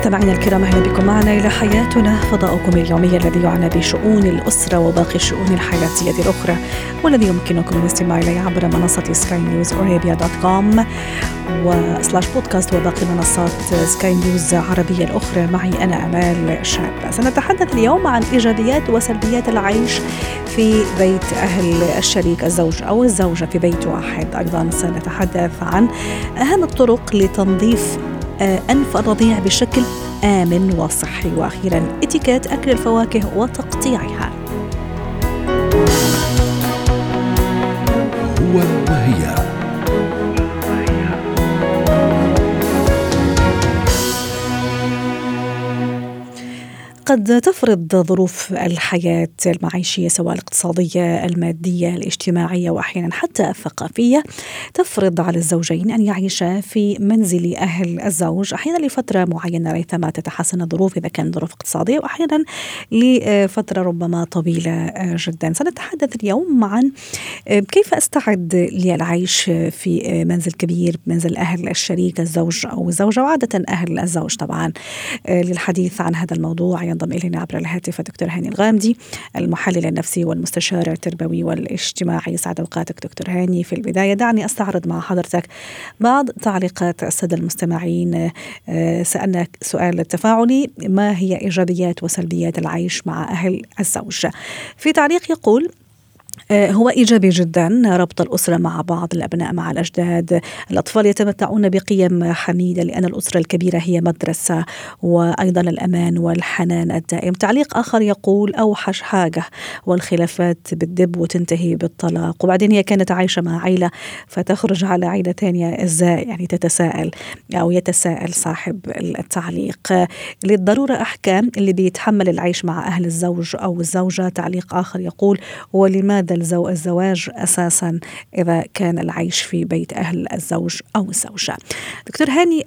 مستمعينا الكرام أهلا بكم معنا إلى حياتنا. فضاؤكم اليومي الذي يعنى بشؤون الأسرة وباقي الشؤون الحياتية الأخرى والذي يمكنكم الاستماع إليه عبر منصة سكاي نيوز ارابيا dot com وسلاش بودكاست وباقي منصات سكاي نيوز العربية الأخرى. معي أنا آمال شاب. سنتحدث اليوم عن إيجابيات وسلبيات العيش في بيت أهل الشريك الزوج أو الزوجة في بيت واحد. أيضا سنتحدث عن أهم الطرق لتنظيف أنف الرضيع بشكل آمن وصحي. وأخيرا إتيكيت أكل الفواكه وتقطيعها. هو وهي. قد تفرض ظروف الحياة المعيشية سواء الاقتصادية المادية الاجتماعية وأحيانا حتى الثقافية تفرض على الزوجين أن يعيشا في منزل أهل الزوج أحيانا لفترة معينة ريثما تتحسن الظروف إذا كانت ظروف اقتصادية وأحيانا لفترة ربما طويلة جدا. سنتحدث اليوم عن كيف أستعد للعيش في منزل كبير منزل أهل الشريك الزوج أو الزوجة وعادة أهل الزوج طبعا؟ للحديث عن هذا الموضوع ينضم إلينا عبر الهاتف الدكتور هاني الغامدي المحلل النفسي والمستشار التربوي والاجتماعي. سعد أوقاتك دكتور هاني في البداية. دعني أستعرض مع حضرتك بعض تعليقات السادة المستمعين. سالنا سؤال تفاعلي ما هي إيجابيات وسلبيات العيش مع أهل الزوج؟ في تعليق يقول هو إيجابي جدا ربط الأسرة مع بعض الأبناء مع الأجداد، الأطفال يتمتعون بقيم حميدة لأن الأسرة الكبيرة هي مدرسة وأيضا الأمان والحنان الدائم. تعليق آخر يقول أوحش حاجة والخلافات بتدب وتنتهي بالطلاق، وبعدين هي كانت عايشة مع عيلة فتخرج على عيلة ثانية إزاي يعني تتساءل أو يتساءل صاحب التعليق. للضرورة أحكام اللي بيتحمل العيش مع أهل الزوج أو الزوجة، تعليق آخر يقول ولماذا الزو الزواج أساسا إذا كان العيش في بيت أهل الزوج أو الزوجة. دكتور هاني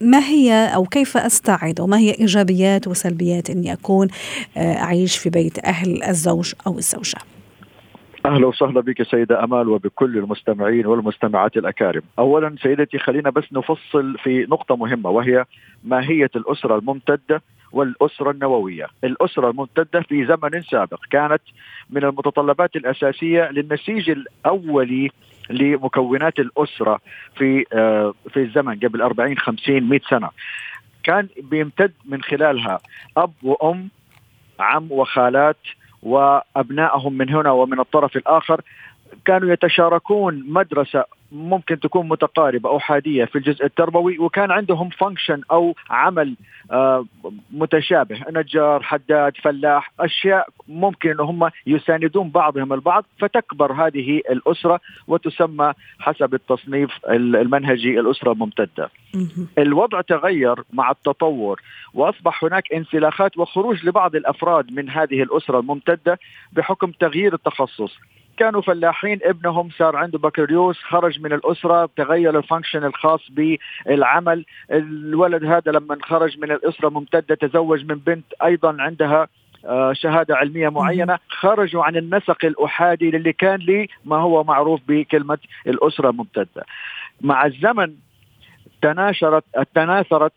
ما هي أو كيف أستعد وما هي إيجابيات وسلبيات اني اكون أعيش في بيت أهل الزوج أو الزوجة؟ أهلا وسهلا بك سيدة أمال وبكل المستمعين والمستمعات الأكارم. اولا سيدتي خلينا بس نفصل في نقطة مهمة وهي ماهية الأسرة الممتدة والأسرة النووية. الأسرة الممتدة في زمن سابق كانت من المتطلبات الأساسية للنسيج الأولي لمكونات الأسرة في في الزمن قبل 40 50 100 سنة. كان بيمتد من خلالها أب وأم عم وخالات وأبنائهم من هنا ومن الطرف الآخر. كانوا يتشاركون مدرسة ممكن تكون متقاربة أحادية في الجزء التربوي وكان عندهم فانكشن أو عمل آه متشابه. نجار حداد فلاح أشياء ممكن أن هم يساندون بعضهم البعض فتكبر هذه الأسرة وتسمى حسب التصنيف المنهجي الأسرة الممتدة. الوضع تغير مع التطور وأصبح هناك انسلاخات وخروج لبعض الأفراد من هذه الأسرة الممتدة بحكم تغيير التخصص. كانوا فلاحين ابنهم صار عنده بكالوريوس خرج من الأسرة تغير ال function الخاص بالعمل. الولد هذا لما خرج من الأسرة ممتدة تزوج من بنت أيضا عندها شهادة علمية معينة. خرجوا عن النسق الأحادي اللي كان لي ما هو معروف بكلمة الأسرة الممتدة مع الزمن تناشرت تناثرت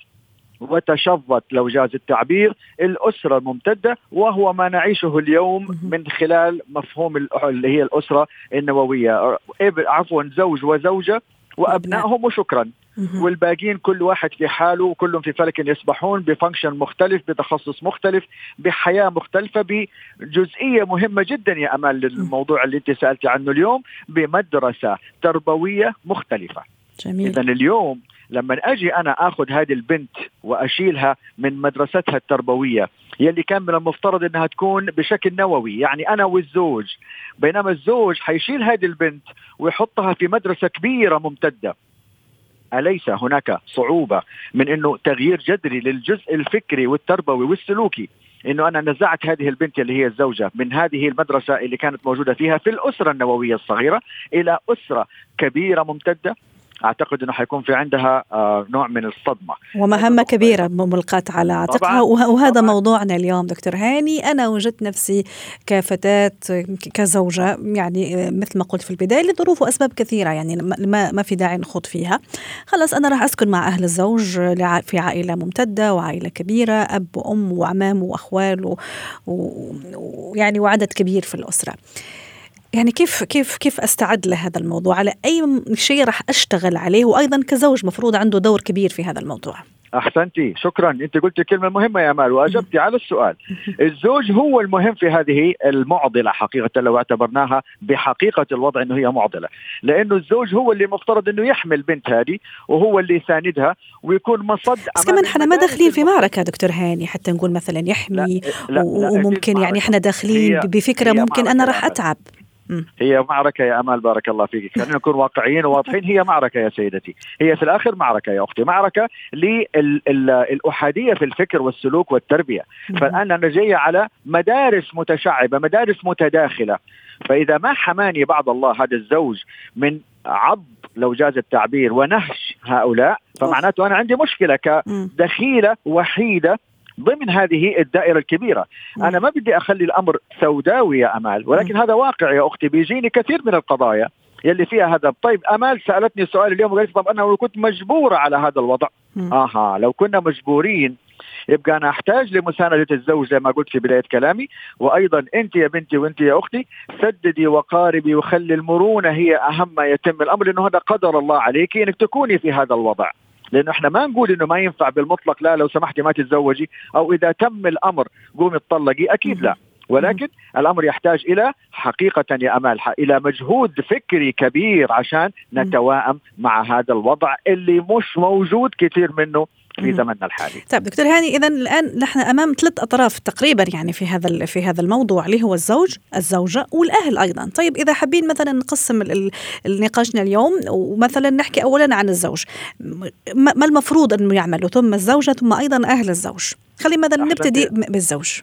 وتشظت لو جاز التعبير الأسرة الممتدة وهو ما نعيشه اليوم من خلال مفهوم اللي هي الأسرة النووية. عفوا زوج وزوجة وأبنائهم وشكرا. والباقيين كل واحد في حاله وكلهم في فلك يسبحون بفانكشن مختلف بتخصص مختلف بحياة مختلفة بجزئية مهمة جدا يا أمال للموضوع اللي أنت سألتي عنه اليوم بمدرسة تربوية مختلفة. جميل. إذا اليوم لما أجي أنا آخذ هذه البنت وأشيلها من مدرستها التربوية يلي كان من المفترض إنها تكون بشكل نووي يعني أنا والزوج. بينما الزوج حيشيل هذه البنت ويحطها في مدرسة كبيرة ممتدة. أليس هناك صعوبة من أنه تغيير جذري للجزء الفكري والتربوي والسلوكي؟ إنه أنا نزعت هذه البنت اللي هي الزوجة من هذه المدرسة اللي كانت موجودة فيها في الأسرة النووية الصغيرة إلى أسرة كبيرة ممتدة؟ أعتقد إنه حيكون في عندها آه، نوع من الصدمة. ومهمة كبيرة ملقاة على عاتقها. وهذا طبعاً. موضوعنا اليوم دكتور هاني. أنا وجدت نفسي كفتاة كزوجة يعني مثل ما قلت في البداية لظروف وأسباب كثيرة يعني ما ما في داعي نخوض فيها. خلاص أنا راح أسكن مع أهل الزوج في عائلة ممتدة وعائلة كبيرة أب وأم وعمام وأخوال ويعني وعدد كبير في الأسرة. يعني كيف كيف كيف أستعد لهذا الموضوع؟ على أي شيء راح أشتغل عليه؟ وأيضا كزوج مفروض عنده دور كبير في هذا الموضوع. أحسنتي. شكرا. أنت قلت كلمة مهمة يا مال وأجبتي على السؤال. الزوج هو المهم في هذه المعضلة حقيقة لو اعتبرناها بحقيقة الوضع إنه هي معضلة. لأنه الزوج هو اللي مفترض إنه يحمي البنت هذه وهو اللي يساندها ويكون مصد بس كمان إحنا ما داخلين في معركة دكتور هاني حتى نقول مثلا يحمي لا لا لا وممكن يعني إحنا داخلين بفكرة ممكن أنا راح أتعب. هي معركة يا أمال بارك الله فيك. خلينا نكون واقعيين وواضحين. هي معركة يا سيدتي. هي في الآخر معركة يا أختي. معركة للأحادية في الفكر والسلوك والتربية. فالآن أنا جاي على مدارس متشعبة مدارس متداخلة. فإذا ما حماني بعض الله هذا الزوج من عض لو جاز التعبير ونهش هؤلاء فمعناته أنا عندي مشكلة كدخيلة وحيدة ضمن هذه الدائرة الكبيرة. أنا ما بدي أخلي الأمر سوداوي يا أمال ولكن هذا واقع يا أختي بيجيني كثير من القضايا يلي فيها هذا. طيب أمال سألتني سؤال اليوم وقالت طب أنا لو كنت مجبوره على هذا الوضع آها لو كنا مجبورين يبقى أنا أحتاج لمساندة الزوج زي ما قلت في بداية كلامي. وأيضا أنت يا بنتي وأنت يا أختي سددي وقاربي وخلي المرونة هي أهم ما يتم الأمر لأنه هذا قدر الله عليك إنك تكوني في هذا الوضع. لأنه إحنا ما نقول إنه ما ينفع بالمطلق لا لو سمحتي ما تتزوجي أو إذا تم الأمر قومي اطلقي أكيد لا. ولكن الأمر يحتاج إلى حقيقة يا أمال إلى مجهود فكري كبير عشان نتوائم مع هذا الوضع اللي مش موجود كثير منه في زمننا الحالي. طيب دكتور هاني اذا الآن نحن أمام ثلاث أطراف تقريبا يعني في هذا في هذا الموضوع اللي هو الزوج، الزوجة والأهل أيضا، طيب إذا حابين مثلا نقسم نقاشنا اليوم ومثلا نحكي اولا عن الزوج، ما المفروض أنه يعمله ثم الزوجة ثم أيضا أهل الزوج. خلينا مثلا نبتدي بالزوج.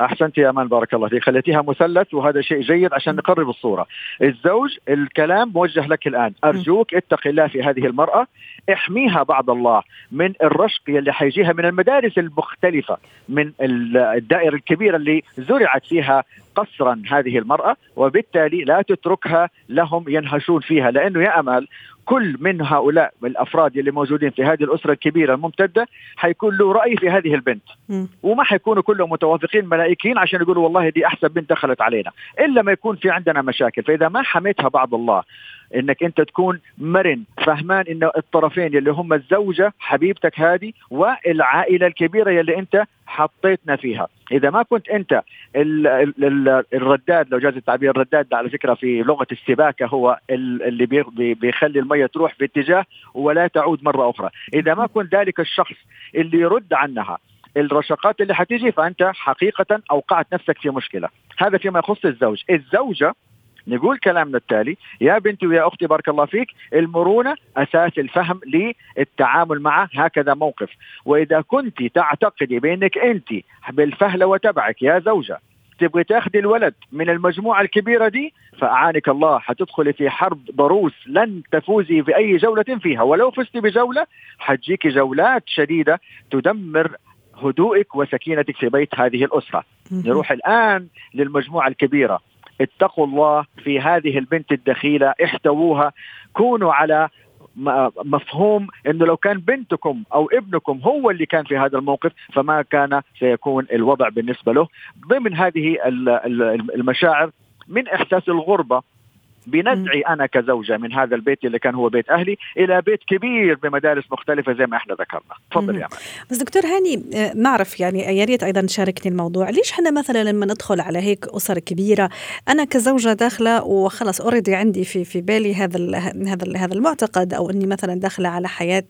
احسنت يا أمان بارك الله فيك. خليتيها مثلث وهذا شيء جيد عشان نقرب الصورة. الزوج الكلام موجه لك الآن. أرجوك اتق الله في هذه المرأة. احميها بعد الله من الرشق اللي حيجيها من المدارس المختلفة من الدائرة الكبيرة اللي زرعت فيها قصرا هذه المرأة وبالتالي لا تتركها لهم ينهشون فيها. لأنه يا أمال كل من هؤلاء الأفراد اللي موجودين في هذه الأسرة الكبيرة الممتدة حيكون له رأي في هذه البنت. م. وما حيكونوا كلهم متوافقين ملائكيين عشان يقولوا والله دي أحسن بنت دخلت علينا. إلا ما يكون في عندنا مشاكل. فإذا ما حميتها بعد الله إنك أنت تكون مرن فهمان انه الطرفين اللي هم الزوجة حبيبتك هذه والعائلة الكبيرة اللي أنت حطيتنا فيها. إذا ما كنت أنت ال ال ال الرداد لو جاز التعبير الرداد على فكرة في لغة السباكة هو اللي بيخلي المية تروح في اتجاه ولا تعود مرة أخرى. إذا ما كنت ذلك الشخص اللي يرد عنها الرشقات اللي حتيجي فأنت حقيقة أوقعت نفسك في مشكلة. هذا فيما يخص الزوج. الزوجة نقول كلامنا التالي. يا بنتي ويا أختي بارك الله فيك المرونة أساس الفهم للتعامل مع هكذا موقف. وإذا كنت تعتقدي بأنك أنت بالفهلوه تبعك يا زوجة تبغي تاخذي الولد من المجموعة الكبيرة دي فأعانك الله حتدخلي في حرب ضروس لن تفوزي باي جولة فيها. ولو فزتي بجولة حتجيك جولات شديدة تدمر هدوءك وسكينتك في بيت هذه الأسرة. نروح الآن للمجموعة الكبيرة. اتقوا الله في هذه البنت الدخيلة احتووها كونوا على مفهوم إنه لو كان بنتكم أو ابنكم هو اللي كان في هذا الموقف فما كان سيكون الوضع بالنسبة له. ضمن هذه المشاعر من إحساس الغربة بنزعي أنا كزوجة من هذا البيت اللي كان هو بيت أهلي إلى بيت كبير بمدارس مختلفة زي ما إحنا ذكرنا. تفضل يا بس دكتور هاني آه، نعرف يعني يا ريت أيضا تشاركني الموضوع. ليش إحنا مثلا لما ندخل على هيك أسر كبيرة أنا كزوجة داخلة وخلص already عندي في في بالي هذا هذا هذا المعتقد أو إني مثلا داخلة على حياة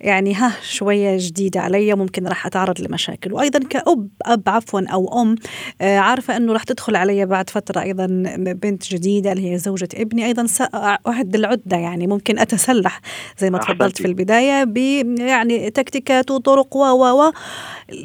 يعني ها شوية جديدة علي ممكن راح أتعرض لمشاكل. وأيضا كأب أب عفوا أو أم آه، عارفة إنه راح تدخل علي بعد فترة أيضا بنت جديدة اللي هي زوجة ابني أيضا سأعد العدة يعني ممكن أتسلح زي ما تفضلت في البداية ب يعني تكتيكات وطرق و و و.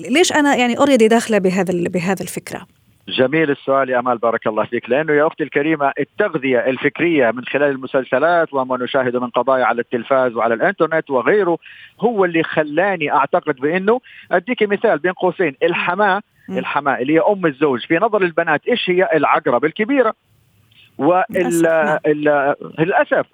ليش أنا يعني أوريدي داخلة بهذا بهذا الفكرة؟ جميل السؤال يا أمال بارك الله فيك. لأنه يا أختي الكريمة التغذية الفكرية من خلال المسلسلات وما نشاهده من قضايا على التلفاز وعلى الإنترنت وغيره هو اللي خلاني أعتقد بأنه أديك مثال بين قوسين الحماة الحماة اللي هي أم الزوج في نظر البنات إيش هي العقرب الكبيرة؟ وللاسف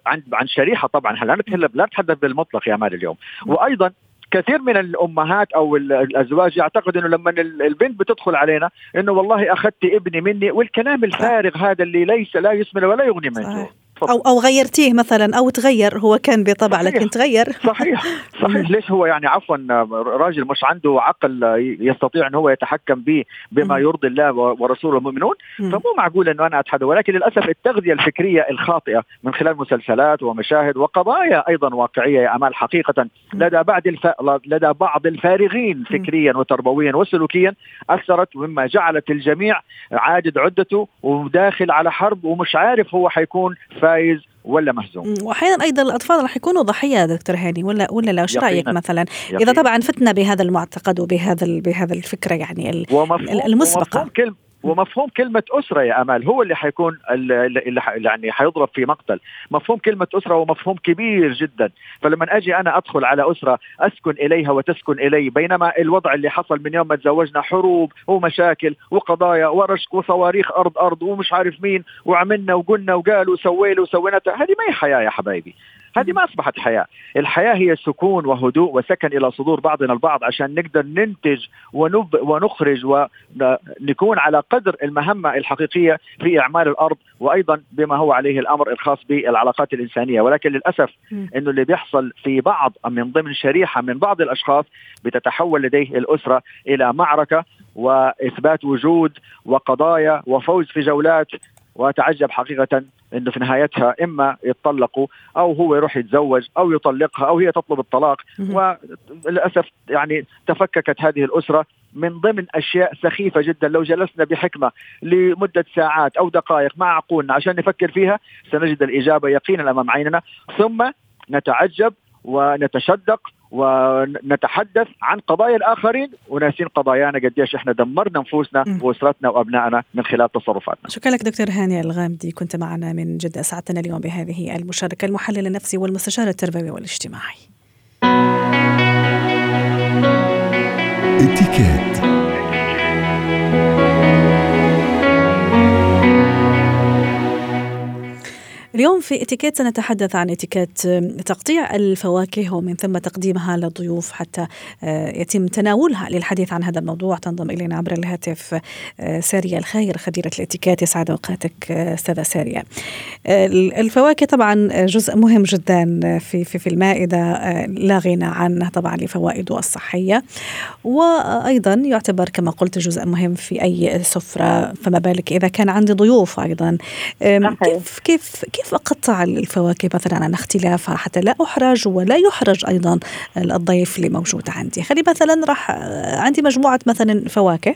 عن عن شريحة طبعا. هلا نتكلم لا نتحدث بالمطلق يا مال اليوم. وأيضا كثير من الأمهات أو الأزواج يعتقد إنه لما البنت بتدخل علينا إنه والله أخذت ابني مني والكلام الفارغ هذا اللي ليس لا يسمن ولا يغني من أو أو غيرتيه مثلا أو تغير هو كان بطبع لكن تغير. صحيح. صحيح. ليش هو يعني عفوا راجل مش عنده عقل يستطيع إن هو يتحكم به بما يرضي الله ورسوله المؤمنون؟ فمو معقول إنه أنا أتحدى ولكن للأسف التغذية الفكرية الخاطئة من خلال مسلسلات ومشاهد وقضايا أيضا واقعية يا أمال حقيقة. لدى بعض الف... لدى بعض الفارغين فكريا وتربويا وسلوكيا أثرت مما جعلت الجميع عادد عدته وداخل على حرب ومش عارف هو حيكون فايز ولا مهزوم واحيانا أيضا الأطفال راح يكونوا ضحية دكتور هاني ولا ولا لا إيش رأيك مثلا؟ يقين. اذا طبعا فتنا بهذا المعتقد وبهذا بهذا الفكرة يعني ومفهوم المسبقة. ومفهوم كلمة ومفهوم كلمة أسرة يا أمال هو اللي حيكون اللي يعني حيضرب في مقتل. مفهوم كلمة أسرة هو مفهوم كبير جدا. فلما أجي أنا أدخل على أسرة أسكن إليها وتسكن إلي بينما الوضع اللي حصل من يوم ما تزوجنا حروب ومشاكل وقضايا ورشق وصواريخ أرض أرض ومش عارف مين وعملنا وقلنا وقالوا وسوينا وسويناها هذه ما هي حياة يا حبايبي. هذه ما أصبحت حياة، الحياة هي سكون وهدوء وسكن إلى صدور بعضنا البعض عشان نقدر ننتج ونب ونخرج ونكون على قدر المهمة الحقيقية في إعمال الأرض وأيضا بما هو عليه الأمر الخاص بالعلاقات الإنسانية، ولكن للأسف إنه اللي بيحصل في بعض من ضمن شريحة من بعض الأشخاص بتتحول لديه الأسرة إلى معركة وإثبات وجود وقضايا وفوز في جولات واتعجب حقيقة إنه في نهايتها إما يتطلقوا أو هو يروح يتزوج أو يطلقها أو هي تطلب الطلاق. وللأسف يعني تفككت هذه الأسرة من ضمن أشياء سخيفة جدا. لو جلسنا بحكمة لمدة ساعات أو دقائق مع عقولنا عشان نفكر فيها سنجد الإجابة يقينا أمام عيننا. ثم نتعجب ونتشدق ونتحدث عن قضايا الآخرين وناسين قضايانا قديش إحنا دمرنا نفوسنا وأسرتنا وأبنائنا من خلال تصرفاتنا. شكرا لك دكتور هاني الغامدي كنت معنا من جدة اسعدتنا اليوم بهذه المشاركة المحلل النفسي والمستشار التربوي والاجتماعي. اتكات اليوم في اتيكيت سنتحدث عن اتيكيت تقطيع الفواكه ومن ثم تقديمها للضيوف حتى آه، يتم تناولها للحديث عن هذا الموضوع. تنضم إلينا عبر الهاتف آه، سارية الخير خبيرة الاتيكيت. يسعد أوقاتك آه، أستاذة سارية. الفواكه طبعا جزء مهم جدا في في في المائدة لا غنى عنه طبعا لفوائده الصحية. وأيضا يعتبر كما قلت جزء مهم في أي سفرة فما بالك إذا كان عندي ضيوف أيضا. كيف كيف كيف كيف أقطع الفواكه مثلا عن اختلافها حتى لا أحرج ولا يحرج أيضا الضيف اللي موجود عندي. خلي مثلا راح عندي مجموعة مثلا فواكه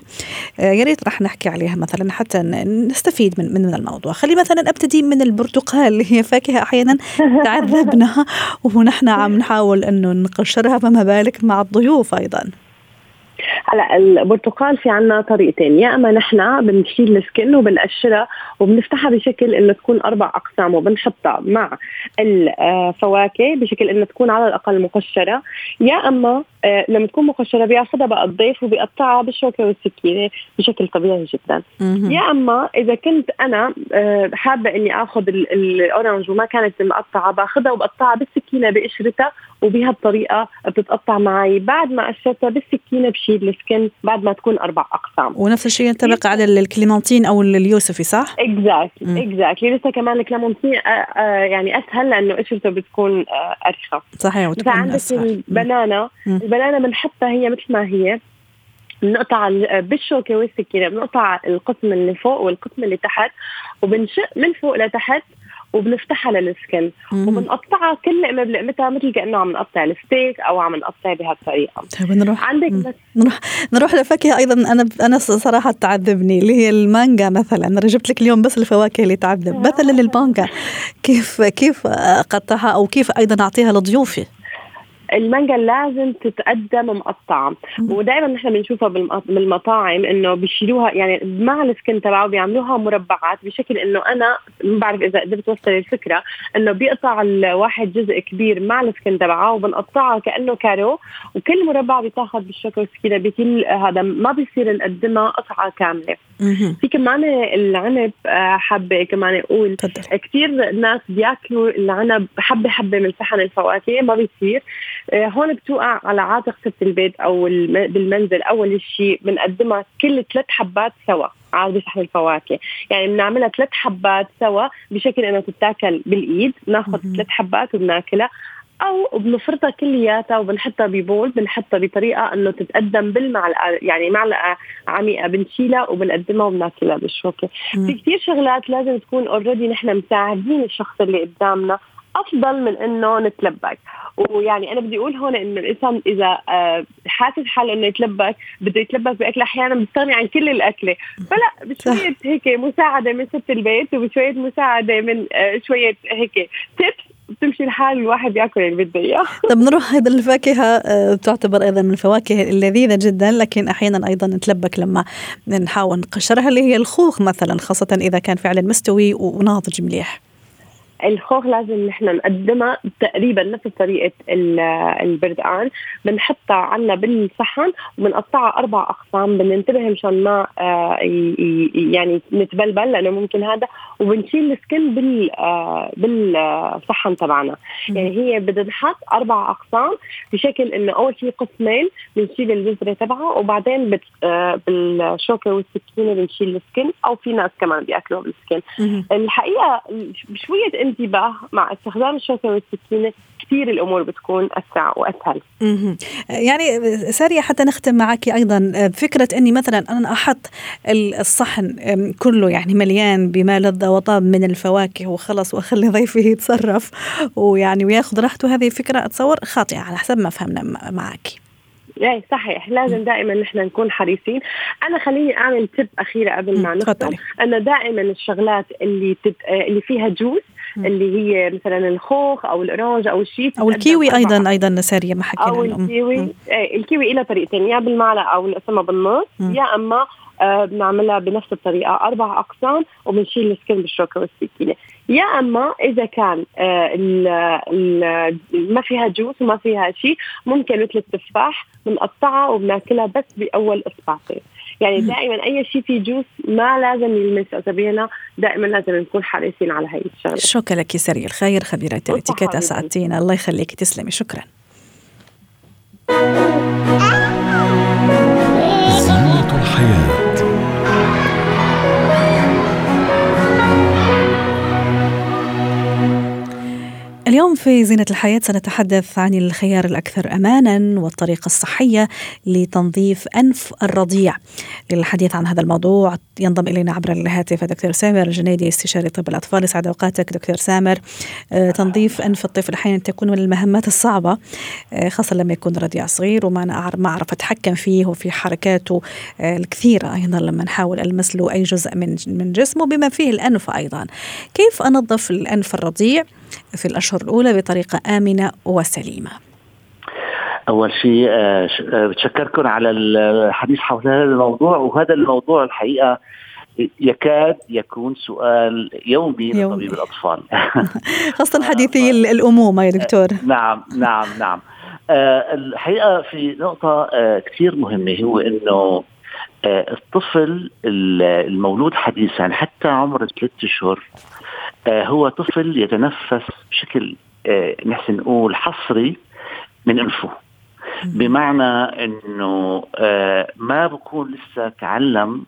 يا ريت راح نحكي عليها مثلا حتى نستفيد من من الموضوع. خلي مثلا أبتدي من البرتقال اللي هي فاكهة أحيانا تعذبنا ونحن عم نحاول أنه نقشرها فما بالك مع الضيوف أيضا. هلا البرتقال في عنا طريقتين. يا أما نحن بنشيل السكن وبنقشرها وبنفتحها بشكل إنه تكون أربع أقسام وبنحطها مع الفواكه بشكل إنه تكون على الأقل مقشرة. يا أما آه، لما تكون مقشرة بياخذها بقى الضيف وبيقطعها بالشوكة والسكينة بشكل طبيعي جدا. يا أما إذا كنت أنا آه، حابة إني آخذ الاورنج وما كانت مقطعة باخذها وبقطعها بالسكينة بقشرتها وبهالطريقة بتتقطع معي. بعد ما قشرتها بالسكينة بشيل السكن بعد ما تكون أربع أقسام. ونفس الشيء ينطبق على الكليمونتين أو اليوسفي صح؟ exactly exactly لسه كمان الكليمونتين آه، يعني أسهل لأنه قشرته بتكون أرخى. صحيح وتكون عندك ال banana ال banana بنحطها هي مثل ما هي بنقطع بالشوكة والسكينة بنقطع القسم اللي فوق والقسم اللي تحت وبنشق من فوق لتحت وبنفتحها لل skin وبنقطعها كل لقمه بلقمتها مثل كأنه عم نقطع الستيك أو عم نقطع بهالطريقة. طيب نروح عندك نروح نروح لفاكهه أيضا. أنا أنا صراحة تعذبني اللي هي المانجا مثلا. أنا جبت لك اليوم بس الفواكه اللي تعذب. مثلا المانجا. كيف كيف أقطعها أو كيف أيضا أعطيها لضيوفي؟ المانجا لازم تتقدم مقطعة. ودائما نحن بنشوفها بالمطاعم إنه بيشيلوها يعني مع السكن تبعه بيعملوها مربعات بشكل إنه أنا ما بعرف إذا قدرت أوصل الفكرة إنه بيقطع الواحد جزء كبير مع السكن تبعه وبنقطعها كأنه كارو وكل مربع بتاخذ بالشوكه والسكينه بكل هذا ما بيصير نقدمها قطعة كاملة. في كمان العنب آه، حابة كمان أقول كثير ناس بياكلوا العنب حبة حبة من صحن الفواكه ما بيصير. هون بتوقع على عاتق ست البيت أو بالمنزل أول شيء بنقدمها كل ثلاث حبات سوا على صحن الفواكه. يعني بنعملها ثلاث حبات سوا بشكل انها تتاكل بالإيد ناخذ ثلاث حبات وبناكلها. أو بنفرطها كلياتها وبنحطها ببول بنحطها بطريقة إنه تتقدم بالمعلقة يعني معلقة عميقة بنشيلها وبنقدمها وبناكلها بالشوكة. في كثير شغلات لازم تكون اوريدي نحن مساعدين الشخص اللي قدامنا أفضل من إنه نتلبك. ويعني أنا بدي أقول هون إنه الإنسان إذا آه، حاسس حاله إنه يتلبك بده يتلبك باكله أحيانا بيستغني عن كل الاكله فلا بشوية هيك مساعدة من ست البيت وبشوية مساعدة من آه، شوية هيك تيبس بتمشي الحال الواحد يأكل اللي بده إياه. طب نروح أيضا الفاكهة آه، تعتبر أيضا من الفواكه اللذيذة جدا لكن أحيانا أيضا نتلبك لما نحاول نقشرها اللي هي الخوخ مثلا خاصة إذا كان فعلا مستوي وناضج مليح. الخوخ لازم نحن نقدمها تقريبا نفس طريقة البردقان بنحطها عنا بالصحن وبنقطعها أربع أقسام. بننتبه مشان ما آه، يعني نتبلبل لأنه ممكن هذا. وبنشيل السكن بال آه، بالصحن تبعنا. يعني هي بتنحط أربع أقسام بشكل إنه أول شيء قسمين بنشيل الجزرة تبعها وبعدين آه، بالشوكة والسكينة بنشيل السكن أو في ناس كمان بيأكلوها بالسكن. الحقيقة شوية انتباه مع استخدام الشوكه والسكينة كثير الأمور بتكون أسرع وأسهل. يعني سارية حتى نختم معك أيضا فكرة إني مثلا أنا أحط الصحن كله يعني مليان بما لذ وطاب من الفواكه وخلص وأخلي ضيفي يتصرف ويعني ويأخذ راحته هذه فكرة أتصور خاطئة على حسب ما فهمنا معك. إيه صحيح. لازم دائما نحن نكون حريصين. أنا خليني أعمل tip أخيرة قبل ما نختم. أنه دائما الشغلات اللي tip... اللي فيها juice اللي هي مثلا الخوخ أو ال orange أو الشيء أو الكيوي أيضا أيضا ساريه ما حكينا أو الكيوي. إيه الكيوي له طريقتين يا بالمعلقة أو نقسمها بالنص يا أما آه بنعملها بنفس الطريقة. أربع أقسام وبنشيل السكن بالشوكة والسكينة. يا أما إذا كان آه ال ال ما فيها جوس وما فيها شيء ممكن مثل التفاح بنقطعها وبناكلها بس بأول إصبعتين. يعني دائما أي شيء فيه جوس ما لازم يلمس اسابيعنا دائما لازم نكون حريصين على هي الشغلة. شكرا لك سري الخير خبيره الاتيكيت أسعدتينا. الله يخليك. تسلمي. شكرا. في زينة الحياة سنتحدث عن الخيار الأكثر أمانا والطريقة الصحية لتنظيف أنف الرضيع. للحديث عن هذا الموضوع ينضم إلينا عبر الهاتف دكتور سامر الجنيدي استشاري طب الأطفال. يسعد أوقاتك دكتور سامر. آه، تنظيف أنف الطفل أحيانا تكون من المهمات الصعبة آه، خاصة لما يكون رضيع صغير وما ما أعرف أتحكم فيه وفي حركاته آه، الكثيرة أيضا لما نحاول ألمس له أي جزء من من جسمه بما فيه الأنف أيضا. كيف أنظف الأنف الرضيع؟ في الأشهر الأولى بطريقة آمنة وسليمة. أول شيء آه، آه، بتشكركم على الحديث حول هذا الموضوع. وهذا الموضوع الحقيقة يكاد يكون سؤال يومي لطبيب الأطفال. خاصة حديثي الأمومة يا دكتور. نعم نعم نعم. آه، الحقيقة في نقطة كثير مهمة هو إنه الطفل المولود حديثا حتى عمر ثلاث أشهر هو طفل يتنفس بشكل نحن نقول حصري من أنفه. بمعنى إنه آه، ما بكون لسه تعلم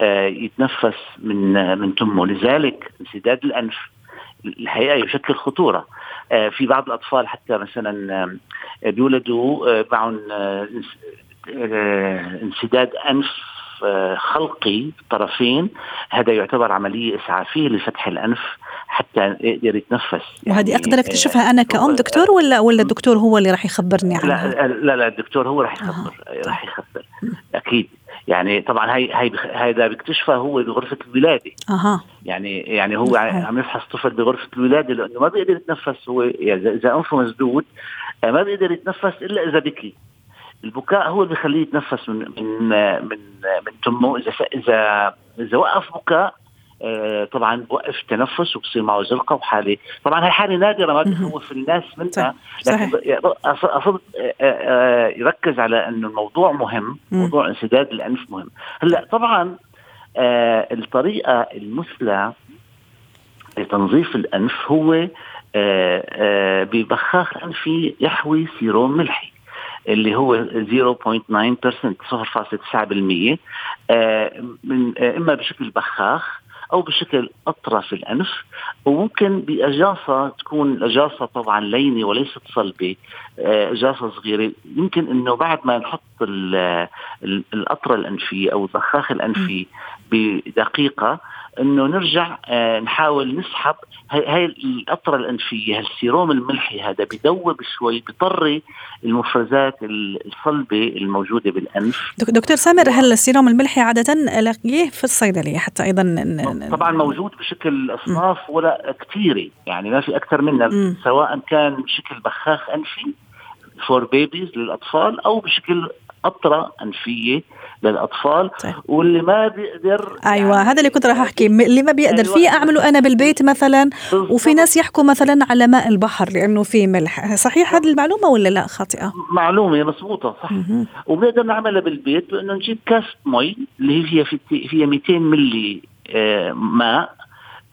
آه، يتنفس من من تمه. لذلك انسداد الأنف الحقيقة يشكل خطورة. آه، في بعض الأطفال حتى مثلا بيولدوا معهم انسداد أنف خلقي طرفين هذا يعتبر عملية إسعافية لفتح الأنف حتى يقدر يتنفس. يعني وهذه أقدر اكتشفها أنا كأم دكتور ولا ولا الدكتور هو اللي راح يخبرني عنها؟ لا لا لا الدكتور هو راح يخبر آه. راح يخبر. أكيد. يعني طبعا هي هي هذا بيكتشفها هو بغرفه الولادة. أها. يعني يعني هو عم يفحص طفل بغرفة الولادة لأنه ما بيقدر يتنفس هو يعني إذا أنفه مسدود ما بيقدر يتنفس إلا إذا بكي. البكاء هو اللي بيخليه يتنفس من من من من تمه. إذا اذا إذا وقف بكاء آه، طبعا بوقف تنفس وبصير معه زرقه وحالة. طبعا هي حالة نادرة ما بتخوف الناس منها. لكن اقصد آه، آه، يركز على إنه الموضوع مهم موضوع انسداد الأنف مهم. هلأ طبعا الطريقة المثلى لتنظيف الأنف هو ببخاخ أنفي يحوي سيروم ملحي. اللي هو 0.9% 0.9% من إما بشكل بخاخ أو بشكل أطرف الأنف وممكن بإجاصة تكون الإجاصة طبعا لينة وليست صلبة آه، إجاصة صغيرة. يمكن إنه بعد ما نحط القطره الأنفية أو البخاخ الأنفي بدقيقة إنه نرجع آه، نحاول نسحب هاي القطره الأنفية هالسيروم الملحي هذا بدوب شوي بطري المفرزات الصلبة الموجودة بالأنف. دكتور سامر هل السيروم الملحي عادة الاقيه في الصيدلية؟ حتى أيضا طبعا موجود بشكل أصناف ولا كثيرة. يعني ما في أكثر منها سواء كان بشكل بخاخ أنفي for babies للأطفال أو بشكل قطره أنفية للأطفال طيب. واللي ما بيقدر أيوه يعني هذا اللي كنت راح أحكي. اللي ما بيقدر أيوة. فيه أعمله أنا بالبيت مثلا وفي ناس يحكوا مثلا على ماء البحر لأنه فيه ملح. صحيح هذه المعلومة ولا لا خاطئة؟ معلومة مضبوطة صح. وبنقدر نعملها بالبيت بأنه نجيب كاس مي اللي هي فيها 200 ملي آه، ماء.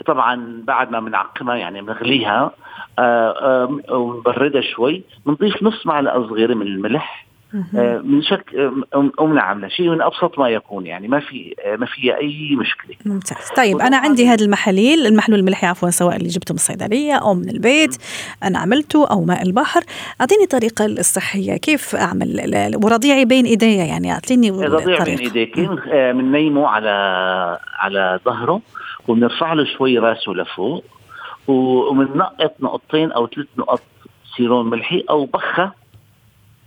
طبعا بعد ما بنعقمها يعني بنغليها آه، ونبردها شوي. بنضيف نص معلقة صغيرة من الملح. من شك ام نعم شيء من أبسط ما يكون يعني ما في ما فيها أي مشكلة. ممتاز. طيب أنا عندي هذا المحاليل المحلول الملحي عفوا سواء اللي جبته من الصيدلية أو من البيت أنا عملته أو ماء البحر. أعطيني الطريقة الصحية كيف أعمل؟ ورضيعي بين إيدي يعني أعطيني رضيع بين إيديك. بننيمه على على ظهره وبنرفع له شوي راسه لفوق وبننقط نقطتين أو ثلاث نقط سيروم ملحي أو بخة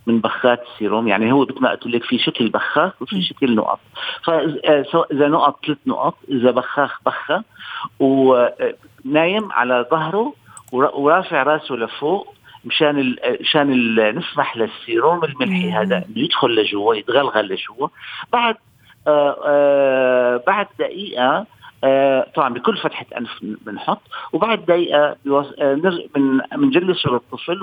من بخات السيروم يعني هو مثل ما قلت لك في شكل بخاخ وفي شكل نقط فاذا نقط ثلاث نقط إذا بخاخ بخة. ونايم على ظهره ورافع راسه لفوق مشان مشان نسمح للسيروم الملحي هذا انه يدخل لجوا يتغلغل لجوا. بعد آآ آآ بعد دقيقة آه طبعا بكل فتحة انف بنحط وبعد دقيقة بنجلس آه الطفل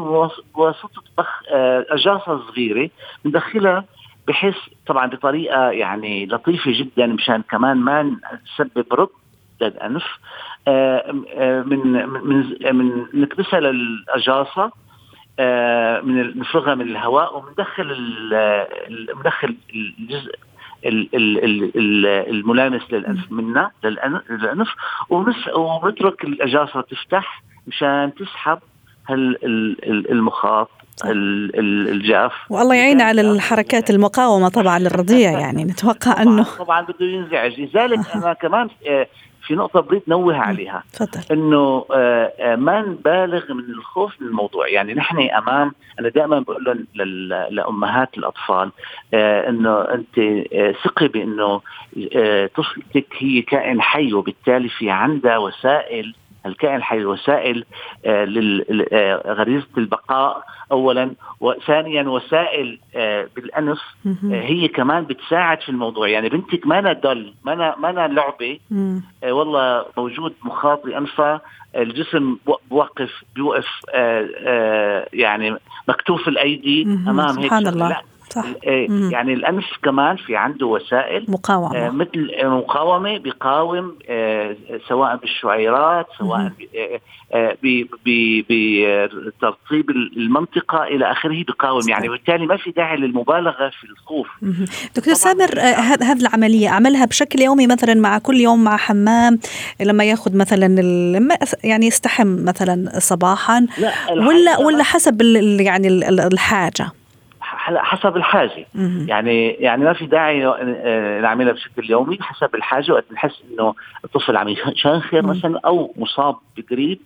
بواسطة بخ آه أجاصة صغيرة بندخلها بحيث طبعا بطريقة يعني لطيفة جدا مشان كمان ما نسبب رد للانف آه، آه، من من من نكبسها للأجاصة آه، من نفرغها من الهواء وبندخل بندخل الجزء الملامس للأنف منا للأنف ونترك الاجاصه تفتح مشان تسحب المخاط الجاف. والله يعين على الحركات المقاومة طبعا للرضيع يعني نتوقع إنه طبعا بده ينزعج لذلك أنا كمان آه، في نقطة بريد نوه عليها. تفضل. إنه آه، آه، ما نبالغ من الخوف من الموضوع. يعني نحن أمام أنا دائما بقول لهم لأمهات الأطفال آه، إنه أنت ثقي بإنه طفلتك هي كائن حي وبالتالي في عندها وسائل الكائن الحي وسائل لغريزه البقاء اولا وثانيا وسائل آه، بالأنف آه، هي كمان بتساعد في الموضوع. يعني بنتك ما دل ما ما لعبة آه، والله موجود مخاط بانفها الجسم بوقف بيوقف يعني مكتوف الأيدي أمام هيك سبحان الله. صح. إيه، يعني الأنف كمان في عنده وسائل مقاومة. آه مثل مقاومه بيقاوم آه سواء بالشعيرات سواء آه بترطيب المنطقة إلى آخره بيقاوم. يعني بالتالي ما في داعي للمبالغة في الخوف. دكتور سامر آه، هذه العملية عملها بشكل يومي مثلا مع كل يوم مع حمام لما يأخذ مثلا يعني يستحم مثلا صباحا؟ ولا ولا حسب يعني الحاجة؟ حسب الحاجة. يعني يعني ما في داعي نعملها بشكل يومي حسب الحاجة وقت نحس إنه الطفل عم يشنخر مثلا أو مصاب بقريب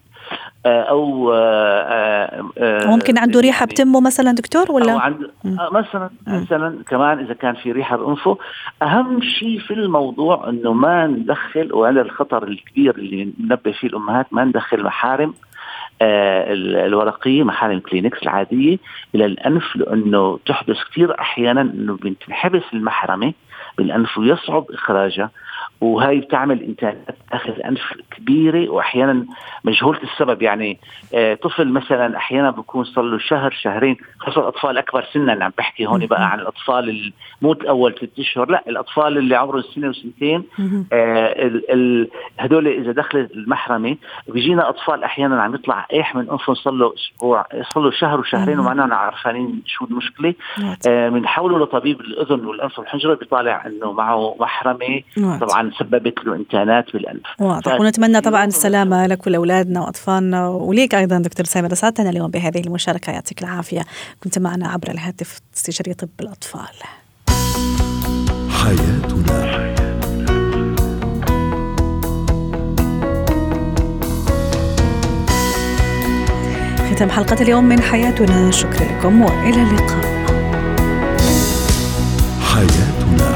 آه، أو آه، آه، ممكن عنده ريحة يعني بتمه مثلا دكتور ولا؟ أو عند مثلا مثلا كمان إذا كان في ريحة بأنفه. أهم شيء في الموضوع إنه ما ندخل وهذا الخطر الكبير اللي ننبه فيه الأمهات ما ندخل محارم آه، الورقيه محارم كلينكس العاديه إلى الأنف لأنه تحدث كثير أحيانا إنه بتنحبس المحرمة بالأنف ويصعب إخراجها. وهي بتعمل انتاجات داخل الانف كبيرة وأحيانا مجهولة السبب. يعني آه طفل مثلا أحيانا بيكون صار له شهر شهرين خاصة الأطفال أكبر سنا. عم بحكي هون بقى عن الأطفال مو أول ست أشهر. لا الأطفال اللي عمرهم سنة وسنتين آه هدول إذا دخلت المحرمة بيجينا أطفال أحيانا عم يطلع إيح من أنفهم صار له أسبوع صار له شهر وشهرين ومعنا عارفين شو المشكلة. بنحوله آه لطبيب الأذن والأنف والحنجره بيطالع إنه معه محرمة. طبعا سببت له انتانات بالانف واضح. ونتمنى طبعا السلامة لك ولاولادنا وأطفالنا وليك أيضا دكتور سامر اسعدتنا اليوم بهذه المشاركة يعطيك العافية. كنت معنا عبر الهاتف استشاري طب الأطفال. حياتنا. ختام حلقة اليوم من حياتنا. شكرا لكم وإلى اللقاء. حياتنا.